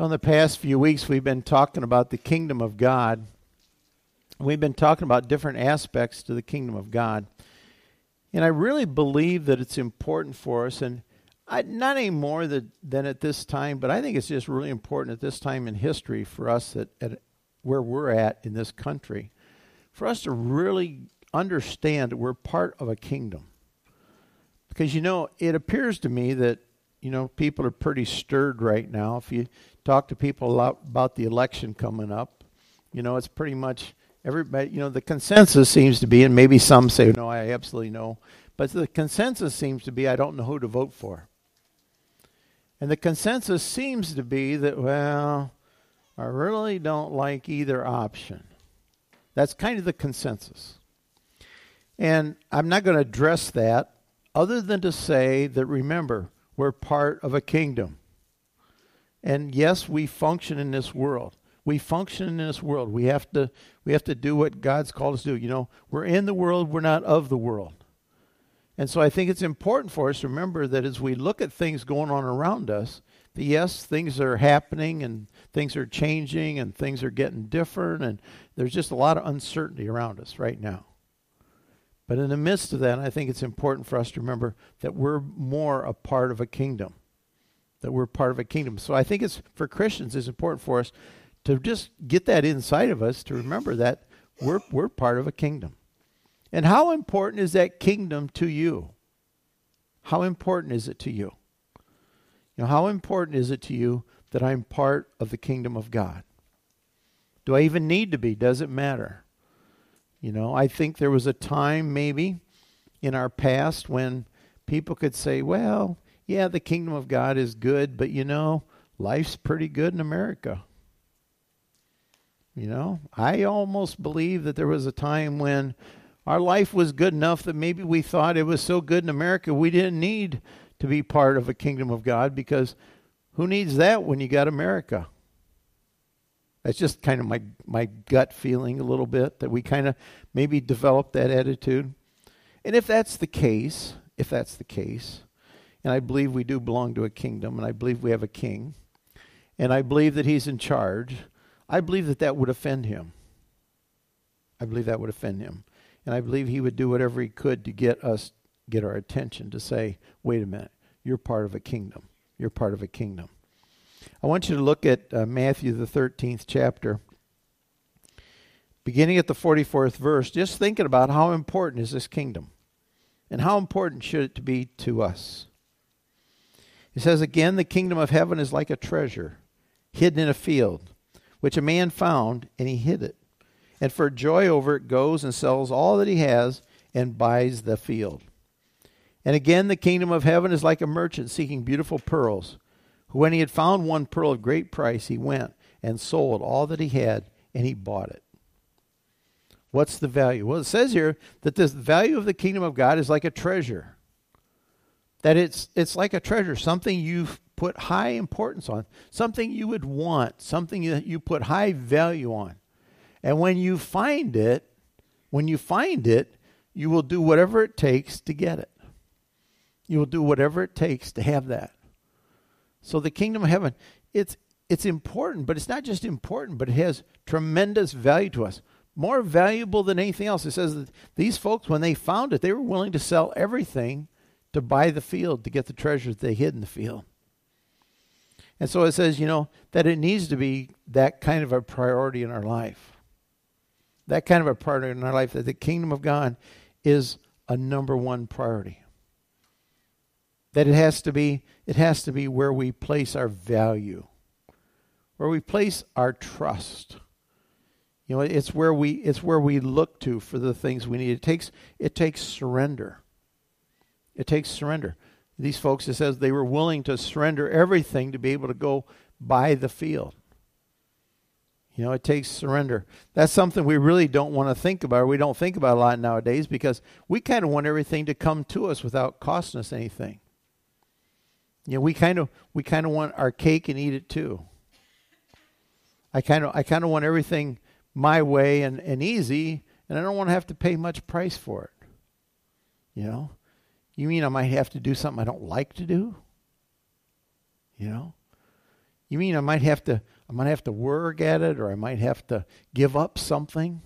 Well, in the past few weeks, we've been talking about the kingdom of God. We've been talking about different aspects to the kingdom of God. And I really believe that it's important for us, and I, not any more than, than at this time, but I think it's just really important at this time in history for us at, at where we're at in this country, for us to really understand that we're part of a kingdom. Because, you know, it appears to me that, you know, people are pretty stirred right now. If you talk to people about the election coming up, you know, it's pretty much everybody, you know, the consensus seems to be, and maybe some say, no, I absolutely know, but the consensus seems to be, I don't know who to vote for. And the consensus seems to be that, well, I really don't like either option. That's kind of the consensus. And I'm not going to address that other than to say that remember, we're part of a kingdom. And yes, we function in this world. We function in this world. We have to we have to do what God's called us to do. You know, we're in the world, we're not of the world. And so I think it's important for us to remember that as we look at things going on around us, that yes, things are happening and things are changing and things are getting different and there's just a lot of uncertainty around us right now. But in the midst of that, I think it's important for us to remember that we're more a part of a kingdom. That we're part of a kingdom. So I think it's for Christians it's important for us to just get that inside of us to remember that we're we're part of a kingdom. And how important is that kingdom to you? How important is it to you? You know, how important is it to you that I'm part of the kingdom of God? Do I even need to be? Does it matter? You know, I think there was a time maybe in our past when people could say, well, yeah, the kingdom of God is good, but you know, life's pretty good in America. You know, I almost believe that there was a time when our life was good enough that maybe we thought it was so good in America we didn't need to be part of a kingdom of God because who needs that when you got America? That's just kind of my my gut feeling a little bit that we kind of maybe developed that attitude. And if that's the case, if that's the case, and I believe we do belong to a kingdom and I believe we have a king and I believe that he's in charge, I believe that that would offend him. I believe that would offend him. And I believe he would do whatever he could to get us, get our attention, to say, wait a minute, you're part of a kingdom. You're part of a kingdom. I want you to look at uh, Matthew, the 13th chapter, beginning at the 44th verse, just thinking about how important is this kingdom and how important should it be to us. It says again, the kingdom of heaven is like a treasure hidden in a field, which a man found, and he hid it and for joy over it goes and sells all that he has and buys the field. And again, the kingdom of heaven is like a merchant seeking beautiful pearls, who, when he had found one pearl of great price, he went and sold all that he had and he bought it. What's the value? Well, it says here that the value of the kingdom of God is like a treasure. That it's it's like a treasure, something you've put high importance on, something you would want, something that you put high value on. And when you find it, when you find it, you will do whatever it takes to get it. You will do whatever it takes to have that. So the kingdom of heaven, it's it's important, but it's not just important, but it has tremendous value to us. More valuable than anything else. It says that these folks, when they found it, they were willing to sell everything to buy the field, to get the treasures they hid in the field. And so it says, you know, that it needs to be that kind of a priority in our life that kind of a priority in our life, that the kingdom of God is a number one priority. That it has to be, it has to be where we place our value, where we place our trust. You know, it's where we it's where we look to for the things we need. It takes it takes surrender. It takes surrender. These folks, it says they were willing to surrender everything to be able to go buy the field. You know, it takes surrender. That's something we really don't want to think about. We don't think about a lot nowadays because we kind of want everything to come to us without costing us anything. You know, we kind of we kind of want our cake and eat it too. I kind of I kind of want everything my way and, and easy, and I don't want to have to pay much price for it. You know, you mean I might have to do something I don't like to do? You know, You mean I might have to I might have to work at it or I might have to give up something?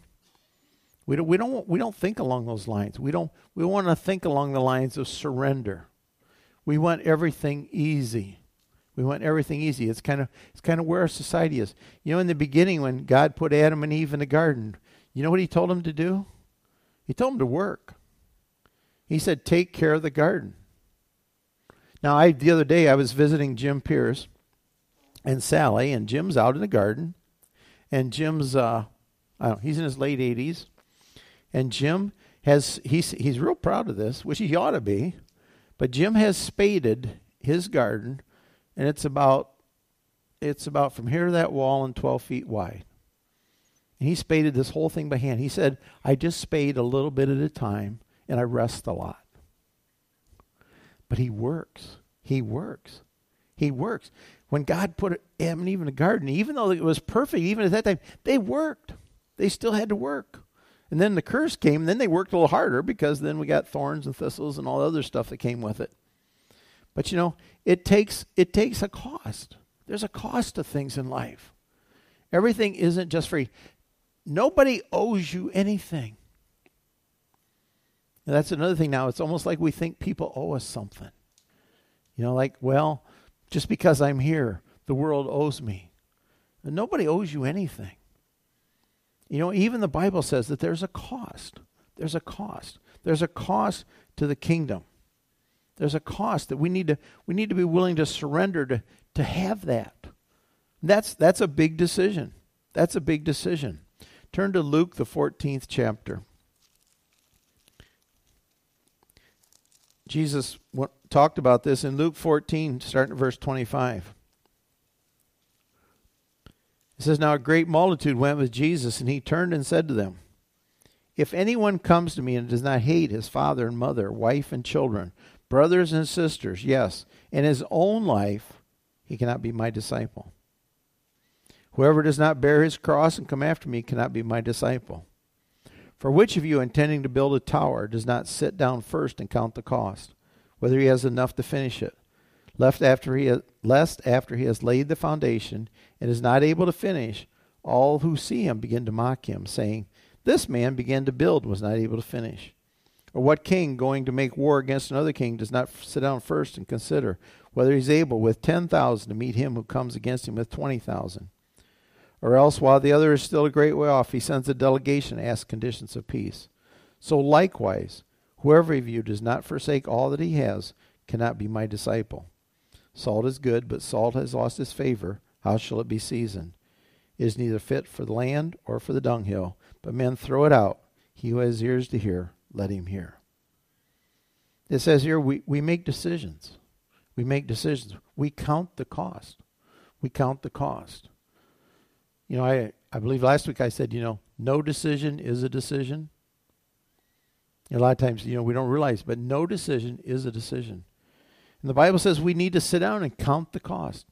We don't we don't we don't think along those lines. We don't we want to think along the lines of surrender. We want everything easy. We want everything easy. It's kind of it's kind of where our society is. You know, in the beginning when God put Adam and Eve in the garden, you know what he told them to do? He told them to work. He said, "Take care of the garden." Now, I the other day I was visiting Jim Pierce and Sally, and Jim's out in the garden, and Jim's uh, I don't know, he's in his late 80s, and Jim has he's he's real proud of this, which he ought to be, but Jim has spaded his garden and it's about it's about from here to that wall and 12 feet wide. And he spaded this whole thing by hand. He said, I just spade a little bit at a time and I rest a lot. But he works. He works. He works. When God put Adam and Eve in the garden, even though it was perfect, even at that time, they worked. They still had to work. And then the curse came, and then they worked a little harder because then we got thorns and thistles and all the other stuff that came with it. But you know, it takes it takes a cost. There's a cost to things in life. Everything isn't just free. Nobody owes you anything. And that's another thing now. It's almost like we think people owe us something. You know, like, well, just because I'm here, the world owes me. And nobody owes you anything. You know, even the Bible says that there's a cost. There's a cost. There's a cost to the kingdom. There's a cost that we need to we need to be willing to surrender to to have that. That's that's a big decision. That's a big decision. Turn to Luke the 14th chapter. Jesus talked about this in Luke 14 starting at verse 25. It says now a great multitude went with Jesus and he turned and said to them if anyone comes to me and does not hate his father and mother, wife and children, brothers and sisters, yes, in his own life, he cannot be my disciple. Whoever does not bear his cross and come after me cannot be my disciple. For which of you, intending to build a tower, does not sit down first and count the cost, whether he has enough to finish it? Left after he has, lest after he has laid the foundation and is not able to finish, all who see him begin to mock him, saying, This man began to build, was not able to finish. Or what king going to make war against another king does not sit down first and consider whether he's able with 10,000 to meet him who comes against him with 20,000? Or else, while the other is still a great way off, he sends a delegation to ask conditions of peace. So likewise, whoever of you does not forsake all that he has cannot be my disciple. Salt is good, but salt has lost its favor. How shall it be seasoned? It is neither fit for the land or for the dunghill, but men throw it out. He who has ears to hear, let him hear. It says here we, we make decisions. We make decisions. We count the cost. We count the cost. You know, I, I believe last week I said, you know, no decision is a decision. A lot of times, you know, we don't realize, but no decision is a decision. And the Bible says we need to sit down and count the cost.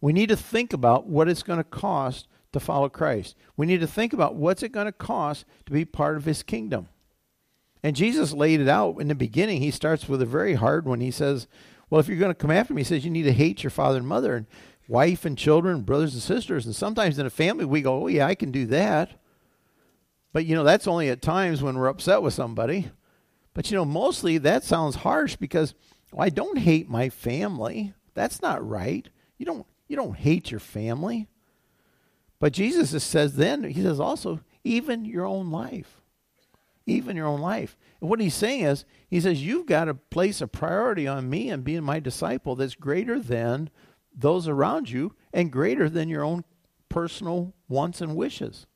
We need to think about what it's going to cost to follow Christ. We need to think about what's it going to cost to be part of his kingdom. And Jesus laid it out in the beginning. He starts with a very hard one. He says, Well, if you're going to come after me, he says you need to hate your father and mother and wife and children, brothers and sisters. And sometimes in a family, we go, Oh, yeah, I can do that. But, you know, that's only at times when we're upset with somebody. But, you know, mostly that sounds harsh because well, I don't hate my family. That's not right. You don't, you don't hate your family. But Jesus says then, he says also, even your own life even your own life. And what he's saying is, he says, You've got to place a priority on me and being my disciple that's greater than those around you and greater than your own personal wants and wishes.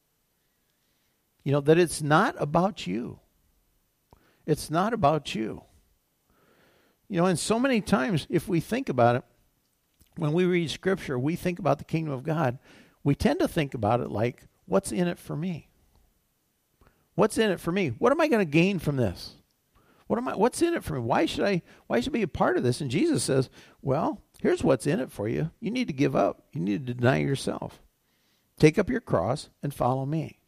You know, that it's not about you. It's not about you. You know, and so many times, if we think about it, when we read Scripture, we think about the kingdom of God, we tend to think about it like, what's in it for me? What's in it for me? What am I going to gain from this? What am I what's in it for me? Why should I why should I be a part of this? And Jesus says, "Well, here's what's in it for you. You need to give up. You need to deny yourself. Take up your cross and follow me."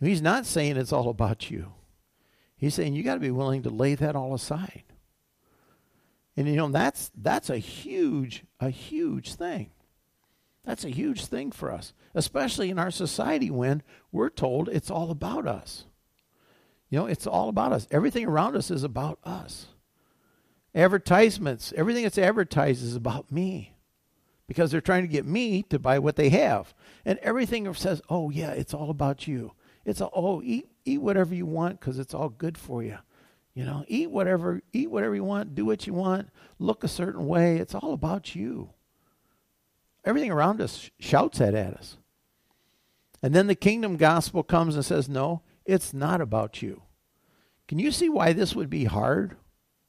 He's not saying it's all about you. He's saying you got to be willing to lay that all aside. And you know, that's that's a huge, a huge thing. That's a huge thing for us, especially in our society when we're told it's all about us. You know, it's all about us. Everything around us is about us. Advertisements, everything that's advertised is about me because they're trying to get me to buy what they have. And everything says, oh, yeah, it's all about you. It's all, oh, eat, eat whatever you want because it's all good for you. You know, eat whatever, eat whatever you want, do what you want, look a certain way. It's all about you. Everything around us shouts that at us. And then the kingdom gospel comes and says, no, it's not about you. Can you see why this would be hard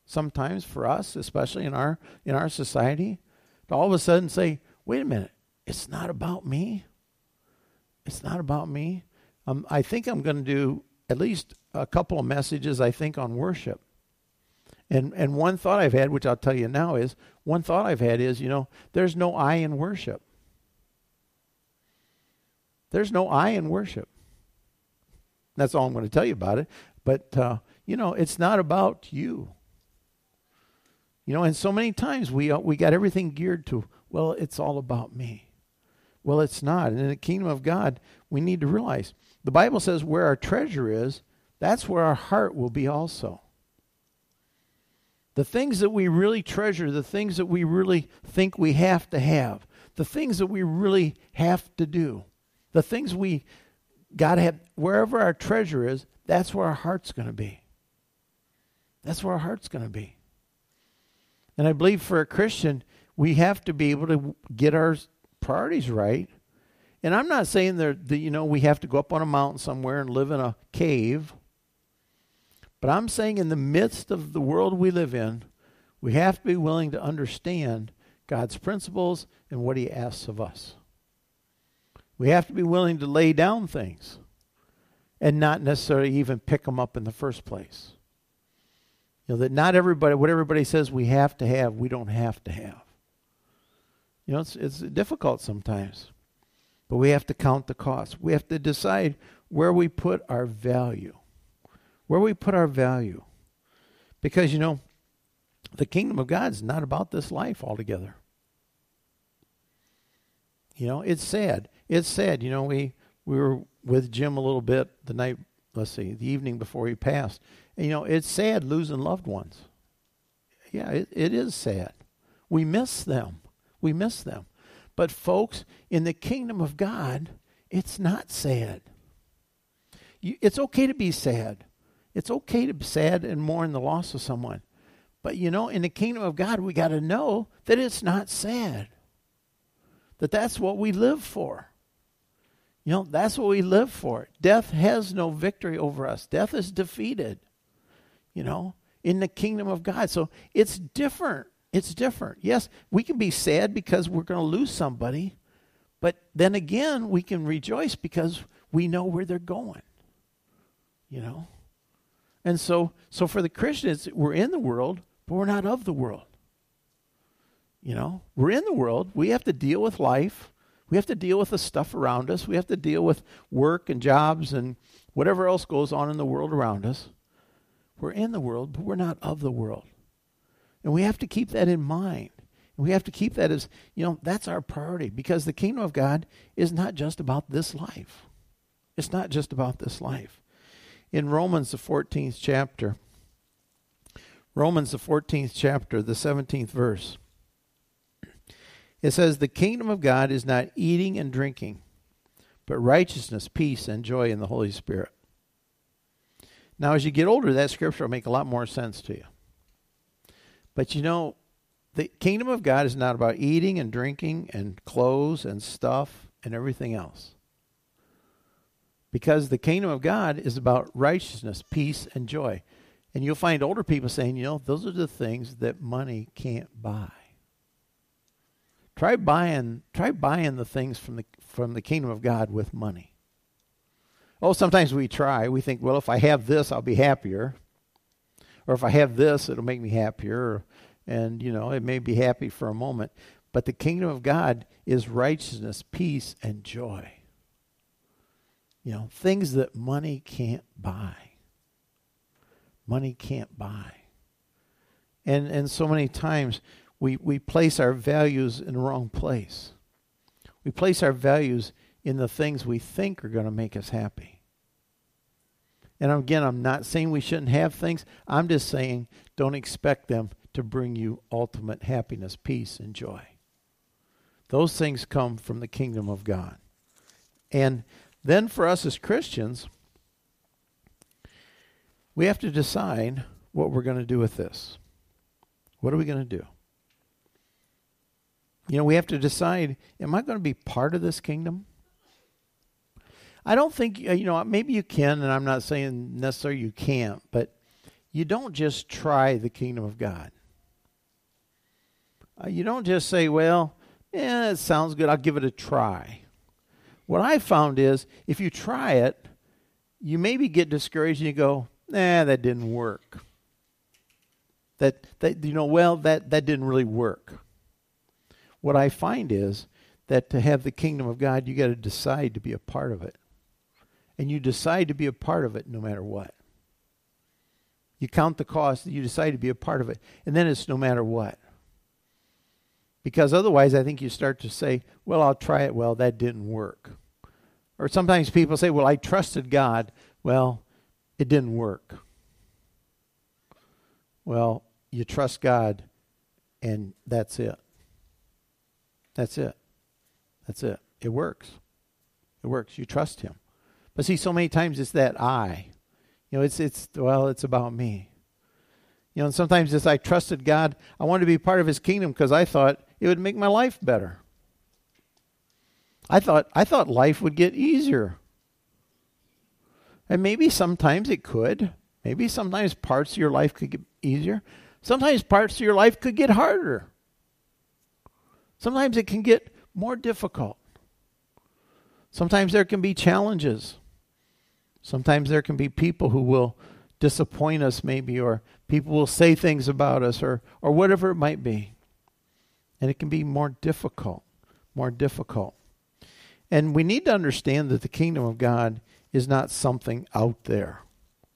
sometimes for us, especially in our in our society, to all of a sudden say, wait a minute, it's not about me. It's not about me. Um, I think I'm going to do at least a couple of messages, I think, on worship. And and one thought I've had, which I'll tell you now, is one thought I've had is, you know, there's no I in worship. There's no I in worship. That's all I'm going to tell you about it. But uh, you know, it's not about you. You know, and so many times we uh, we got everything geared to, well, it's all about me. Well, it's not. And in the kingdom of God, we need to realize the Bible says where our treasure is, that's where our heart will be also. The things that we really treasure, the things that we really think we have to have, the things that we really have to do, the things we got to have, wherever our treasure is, that's where our heart's going to be. That's where our heart's going to be. And I believe for a Christian, we have to be able to get our priorities right and I'm not saying that, you know, we have to go up on a mountain somewhere and live in a cave. But I'm saying in the midst of the world we live in, we have to be willing to understand God's principles and what He asks of us. We have to be willing to lay down things and not necessarily even pick them up in the first place. You know, that not everybody, what everybody says we have to have, we don't have to have. You know, it's, it's difficult sometimes. But we have to count the cost. We have to decide where we put our value. Where we put our value. Because, you know, the kingdom of God is not about this life altogether. You know, it's sad. It's sad. You know, we, we were with Jim a little bit the night, let's see, the evening before he passed. You know, it's sad losing loved ones. Yeah, it, it is sad. We miss them. We miss them. But, folks, in the kingdom of God, it's not sad. You, it's okay to be sad. It's okay to be sad and mourn the loss of someone. But, you know, in the kingdom of God, we got to know that it's not sad. That that's what we live for. You know, that's what we live for. Death has no victory over us, death is defeated, you know, in the kingdom of God. So it's different it's different. Yes, we can be sad because we're going to lose somebody, but then again, we can rejoice because we know where they're going. You know? And so so for the Christians, we're in the world, but we're not of the world. You know? We're in the world. We have to deal with life. We have to deal with the stuff around us. We have to deal with work and jobs and whatever else goes on in the world around us. We're in the world, but we're not of the world. And we have to keep that in mind. We have to keep that as, you know, that's our priority because the kingdom of God is not just about this life. It's not just about this life. In Romans, the 14th chapter, Romans, the 14th chapter, the 17th verse, it says, The kingdom of God is not eating and drinking, but righteousness, peace, and joy in the Holy Spirit. Now, as you get older, that scripture will make a lot more sense to you. But you know, the kingdom of God is not about eating and drinking and clothes and stuff and everything else. Because the kingdom of God is about righteousness, peace, and joy. And you'll find older people saying, you know, those are the things that money can't buy. Try buying try buying the things from the from the kingdom of God with money. Oh, sometimes we try. We think, well, if I have this, I'll be happier or if I have this, it'll make me happier. And, you know, it may be happy for a moment. But the kingdom of God is righteousness, peace, and joy. You know, things that money can't buy. Money can't buy. And and so many times we, we place our values in the wrong place. We place our values in the things we think are going to make us happy. And again, I'm not saying we shouldn't have things. I'm just saying don't expect them to bring you ultimate happiness, peace, and joy. Those things come from the kingdom of God. And then for us as Christians, we have to decide what we're going to do with this. What are we going to do? You know, we have to decide am I going to be part of this kingdom? I don't think, uh, you know, maybe you can, and I'm not saying necessarily you can't, but you don't just try the kingdom of God. Uh, you don't just say, well, yeah, it sounds good, I'll give it a try. What I found is if you try it, you maybe get discouraged and you go, nah, that didn't work. That, that you know, well, that, that didn't really work. What I find is that to have the kingdom of God, you got to decide to be a part of it. And you decide to be a part of it no matter what. You count the cost, you decide to be a part of it. And then it's no matter what. Because otherwise, I think you start to say, well, I'll try it. Well, that didn't work. Or sometimes people say, well, I trusted God. Well, it didn't work. Well, you trust God, and that's it. That's it. That's it. It works. It works. You trust Him. But see, so many times it's that I. You know, it's it's well, it's about me. You know, and sometimes as I trusted God, I wanted to be part of His kingdom because I thought it would make my life better. I thought I thought life would get easier. And maybe sometimes it could. Maybe sometimes parts of your life could get easier. Sometimes parts of your life could get harder. Sometimes it can get more difficult. Sometimes there can be challenges. Sometimes there can be people who will disappoint us, maybe, or people will say things about us, or, or whatever it might be. And it can be more difficult, more difficult. And we need to understand that the kingdom of God is not something out there.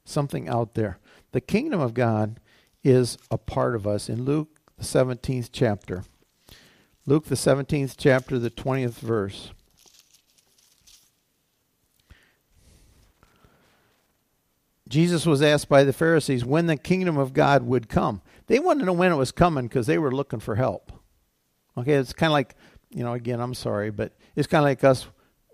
Something out there. The kingdom of God is a part of us. In Luke, the 17th chapter, Luke, the 17th chapter, the 20th verse. Jesus was asked by the Pharisees when the kingdom of God would come. They wanted to know when it was coming because they were looking for help. Okay, it's kind of like, you know, again, I'm sorry, but it's kind of like us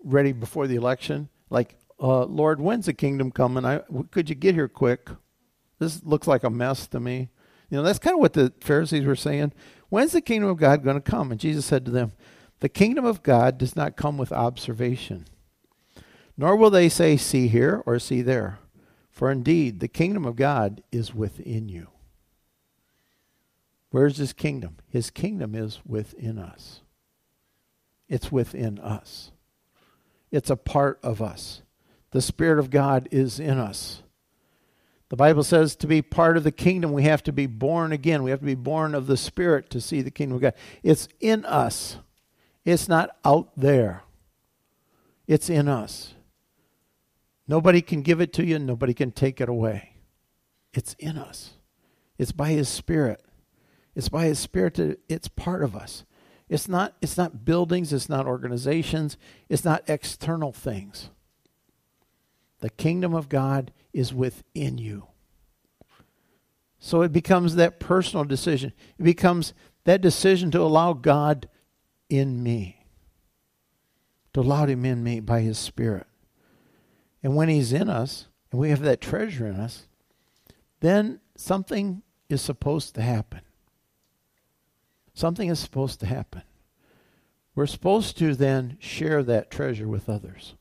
ready before the election. Like, uh, Lord, when's the kingdom coming? I, could you get here quick? This looks like a mess to me. You know, that's kind of what the Pharisees were saying. When's the kingdom of God going to come? And Jesus said to them, The kingdom of God does not come with observation, nor will they say, See here or see there. For indeed, the kingdom of God is within you. Where's his kingdom? His kingdom is within us. It's within us. It's a part of us. The Spirit of God is in us. The Bible says to be part of the kingdom, we have to be born again. We have to be born of the Spirit to see the kingdom of God. It's in us, it's not out there. It's in us. Nobody can give it to you, nobody can take it away. It's in us, it's by His Spirit. It's by His Spirit that it's part of us. It's not, it's not buildings, it's not organizations, it's not external things. The kingdom of God is within you. So it becomes that personal decision. It becomes that decision to allow God in me, to allow Him in me by His Spirit. And when He's in us, and we have that treasure in us, then something is supposed to happen. Something is supposed to happen. We're supposed to then share that treasure with others.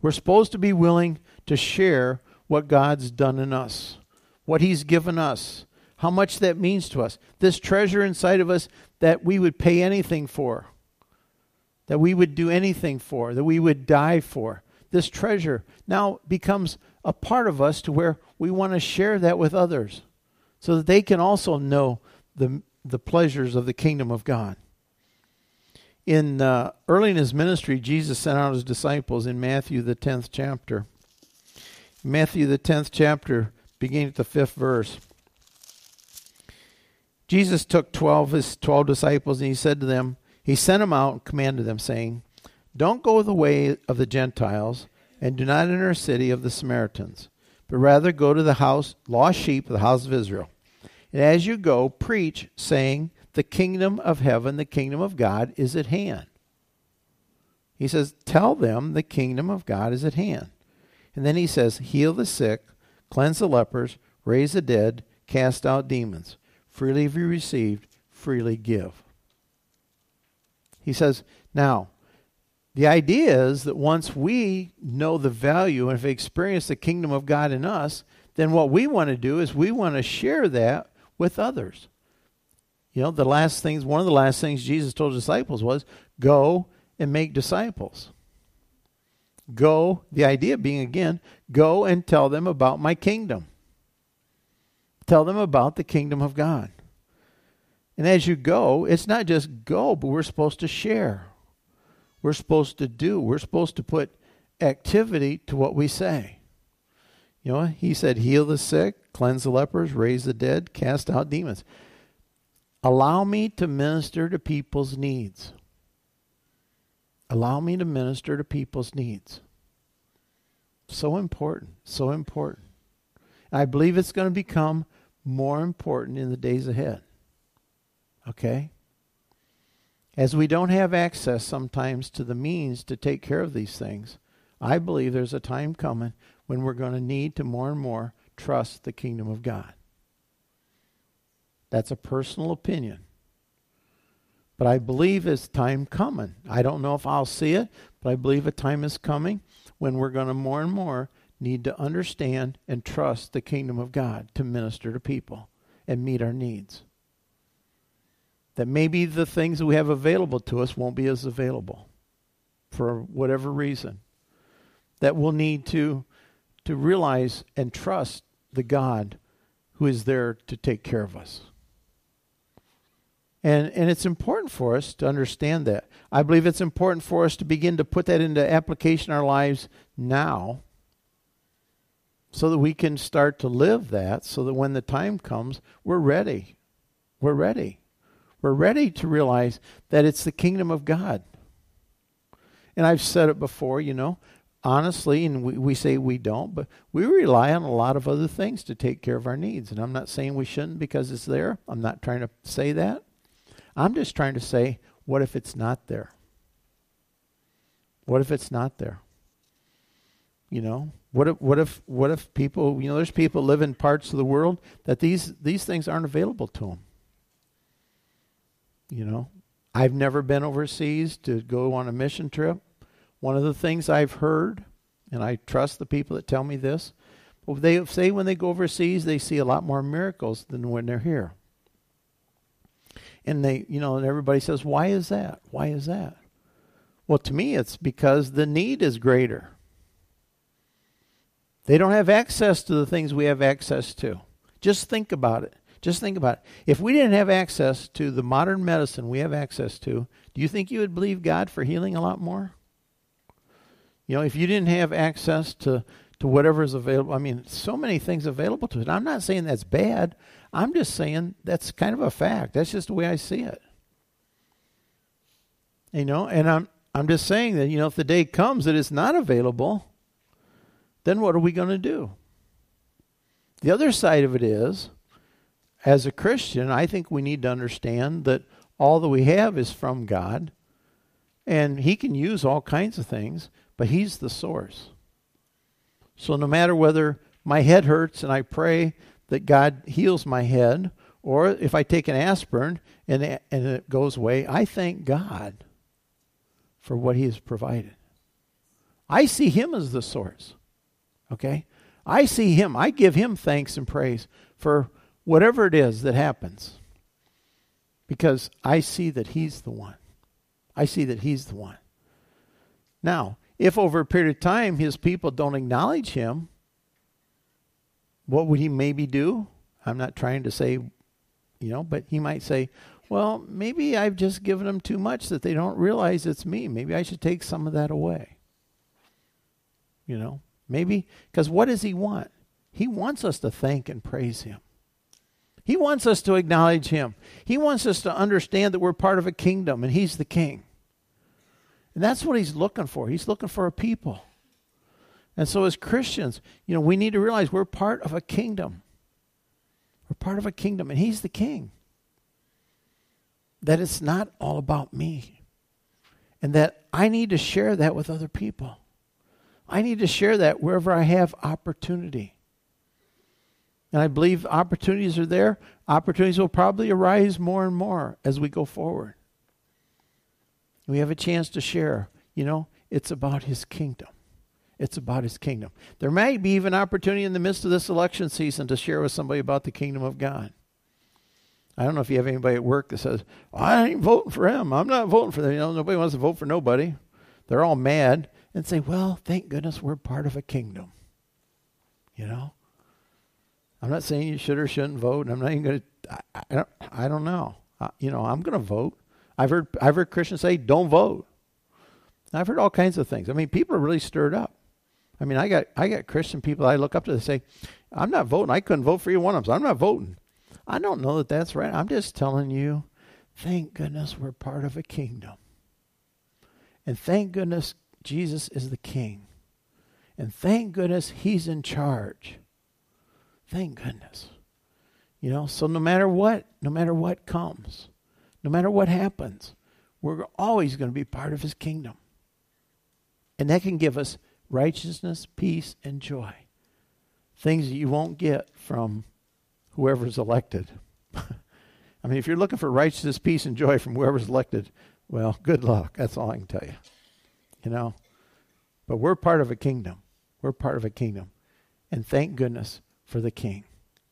We're supposed to be willing to share what God's done in us, what He's given us, how much that means to us. This treasure inside of us that we would pay anything for, that we would do anything for, that we would die for. This treasure now becomes a part of us to where we want to share that with others so that they can also know the, the pleasures of the kingdom of God. In uh, early in his ministry, Jesus sent out his disciples in Matthew the tenth chapter. Matthew, the 10th chapter, beginning at the fifth verse. Jesus took 12 his 12 disciples and he said to them, he sent them out and commanded them saying, "Don't go the way of the Gentiles and do not enter a city of the Samaritans, but rather go to the house lost sheep of the house of Israel. And as you go, preach saying, the kingdom of heaven, the kingdom of God is at hand." He says, "Tell them the kingdom of God is at hand." And then he says, "Heal the sick, cleanse the lepers, raise the dead, cast out demons. Freely have you received, freely give. He says, now, the idea is that once we know the value and have experienced the kingdom of God in us, then what we want to do is we want to share that with others. You know, the last things, one of the last things Jesus told disciples was go and make disciples. Go, the idea being again, go and tell them about my kingdom. Tell them about the kingdom of God. And as you go, it's not just go, but we're supposed to share. We're supposed to do. We're supposed to put activity to what we say. You know, he said, heal the sick, cleanse the lepers, raise the dead, cast out demons. Allow me to minister to people's needs. Allow me to minister to people's needs. So important, so important. I believe it's going to become more important in the days ahead. Okay? As we don't have access sometimes to the means to take care of these things, I believe there's a time coming when we're going to need to more and more trust the kingdom of God. That's a personal opinion. But I believe it's time coming. I don't know if I'll see it, but I believe a time is coming when we're going to more and more need to understand and trust the kingdom of God to minister to people and meet our needs. That maybe the things we have available to us won't be as available for whatever reason. That we'll need to, to realize and trust the God who is there to take care of us. And, and it's important for us to understand that. I believe it's important for us to begin to put that into application in our lives now so that we can start to live that so that when the time comes, we're ready. We're ready. We're ready to realize that it's the kingdom of God. And I've said it before, you know, honestly, and we, we say we don't, but we rely on a lot of other things to take care of our needs. And I'm not saying we shouldn't because it's there. I'm not trying to say that. I'm just trying to say, what if it's not there? What if it's not there? You know, what if what if what if people you know there's people live in parts of the world that these these things aren't available to them. You know, I've never been overseas to go on a mission trip. One of the things I've heard, and I trust the people that tell me this, they say when they go overseas they see a lot more miracles than when they're here. And they, you know, and everybody says, "Why is that? Why is that?" Well, to me, it's because the need is greater. They don't have access to the things we have access to. Just think about it. Just think about it. If we didn't have access to the modern medicine we have access to, do you think you would believe God for healing a lot more? You know, if you didn't have access to, to whatever is available, I mean, so many things available to it. I'm not saying that's bad. I'm just saying that's kind of a fact. That's just the way I see it. You know, and I'm I'm just saying that, you know, if the day comes that it's not available, then what are we going to do? The other side of it is, as a Christian, I think we need to understand that all that we have is from God, and He can use all kinds of things, but He's the source. So no matter whether my head hurts and I pray that God heals my head, or if I take an aspirin and and it goes away, I thank God for what He has provided. I see Him as the source. Okay? I see him. I give him thanks and praise for whatever it is that happens because I see that he's the one. I see that he's the one. Now, if over a period of time his people don't acknowledge him, what would he maybe do? I'm not trying to say, you know, but he might say, well, maybe I've just given them too much that they don't realize it's me. Maybe I should take some of that away. You know, Maybe, because what does he want? He wants us to thank and praise him. He wants us to acknowledge Him. He wants us to understand that we're part of a kingdom and He's the King. And that's what He's looking for. He's looking for a people. And so, as Christians, you know, we need to realize we're part of a kingdom. We're part of a kingdom, and He's the King. That it's not all about me. And that I need to share that with other people. I need to share that wherever I have opportunity. And I believe opportunities are there. Opportunities will probably arise more and more as we go forward. We have a chance to share. You know, it's about His kingdom. It's about His kingdom. There may be even opportunity in the midst of this election season to share with somebody about the kingdom of God. I don't know if you have anybody at work that says, I ain't voting for him. I'm not voting for them. You know, nobody wants to vote for nobody. They're all mad and say, Well, thank goodness we're part of a kingdom. You know? I'm not saying you should or shouldn't vote. and I'm not even going to. I, I, don't. I don't know. Uh, you know, I'm going to vote. I've heard. I've heard Christians say, "Don't vote." I've heard all kinds of things. I mean, people are really stirred up. I mean, I got I got Christian people I look up to. They say, "I'm not voting. I couldn't vote for you one of them. So I'm not voting." I don't know that that's right. I'm just telling you. Thank goodness we're part of a kingdom. And thank goodness Jesus is the King. And thank goodness He's in charge. Thank goodness. You know, so no matter what, no matter what comes, no matter what happens, we're always going to be part of his kingdom. And that can give us righteousness, peace, and joy. Things that you won't get from whoever's elected. I mean, if you're looking for righteousness, peace, and joy from whoever's elected, well, good luck. That's all I can tell you. You know? But we're part of a kingdom. We're part of a kingdom. And thank goodness for the King.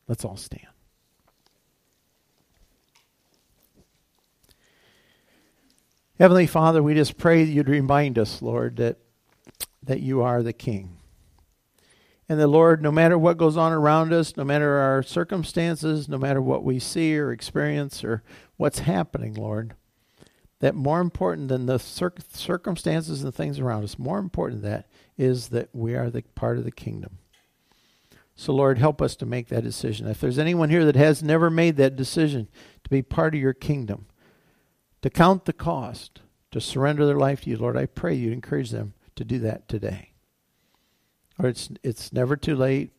Let's all stand. Heavenly Father, we just pray that you'd remind us, Lord, that, that you are the King. And the Lord, no matter what goes on around us, no matter our circumstances, no matter what we see or experience or what's happening, Lord, that more important than the cir- circumstances and the things around us, more important than that is that we are the part of the kingdom. So, Lord, help us to make that decision. If there's anyone here that has never made that decision to be part of your kingdom, to count the cost, to surrender their life to you, Lord, I pray you encourage them to do that today. Or it's it's never too late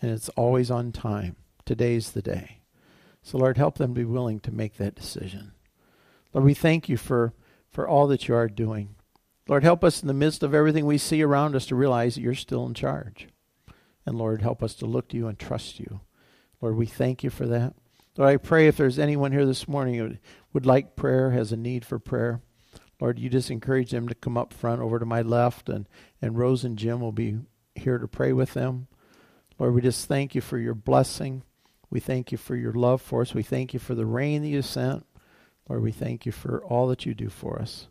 and it's always on time. Today's the day. So Lord, help them be willing to make that decision. Lord, we thank you for, for all that you are doing. Lord, help us in the midst of everything we see around us to realize that you're still in charge. And Lord, help us to look to you and trust you. Lord, we thank you for that. Lord, I pray if there's anyone here this morning who would like prayer, has a need for prayer, Lord, you just encourage them to come up front over to my left, and, and Rose and Jim will be here to pray with them. Lord, we just thank you for your blessing. We thank you for your love for us. We thank you for the rain that you sent. Lord, we thank you for all that you do for us.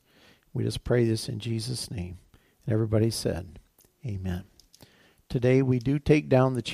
We just pray this in Jesus' name. And everybody said, Amen. Today we do take down the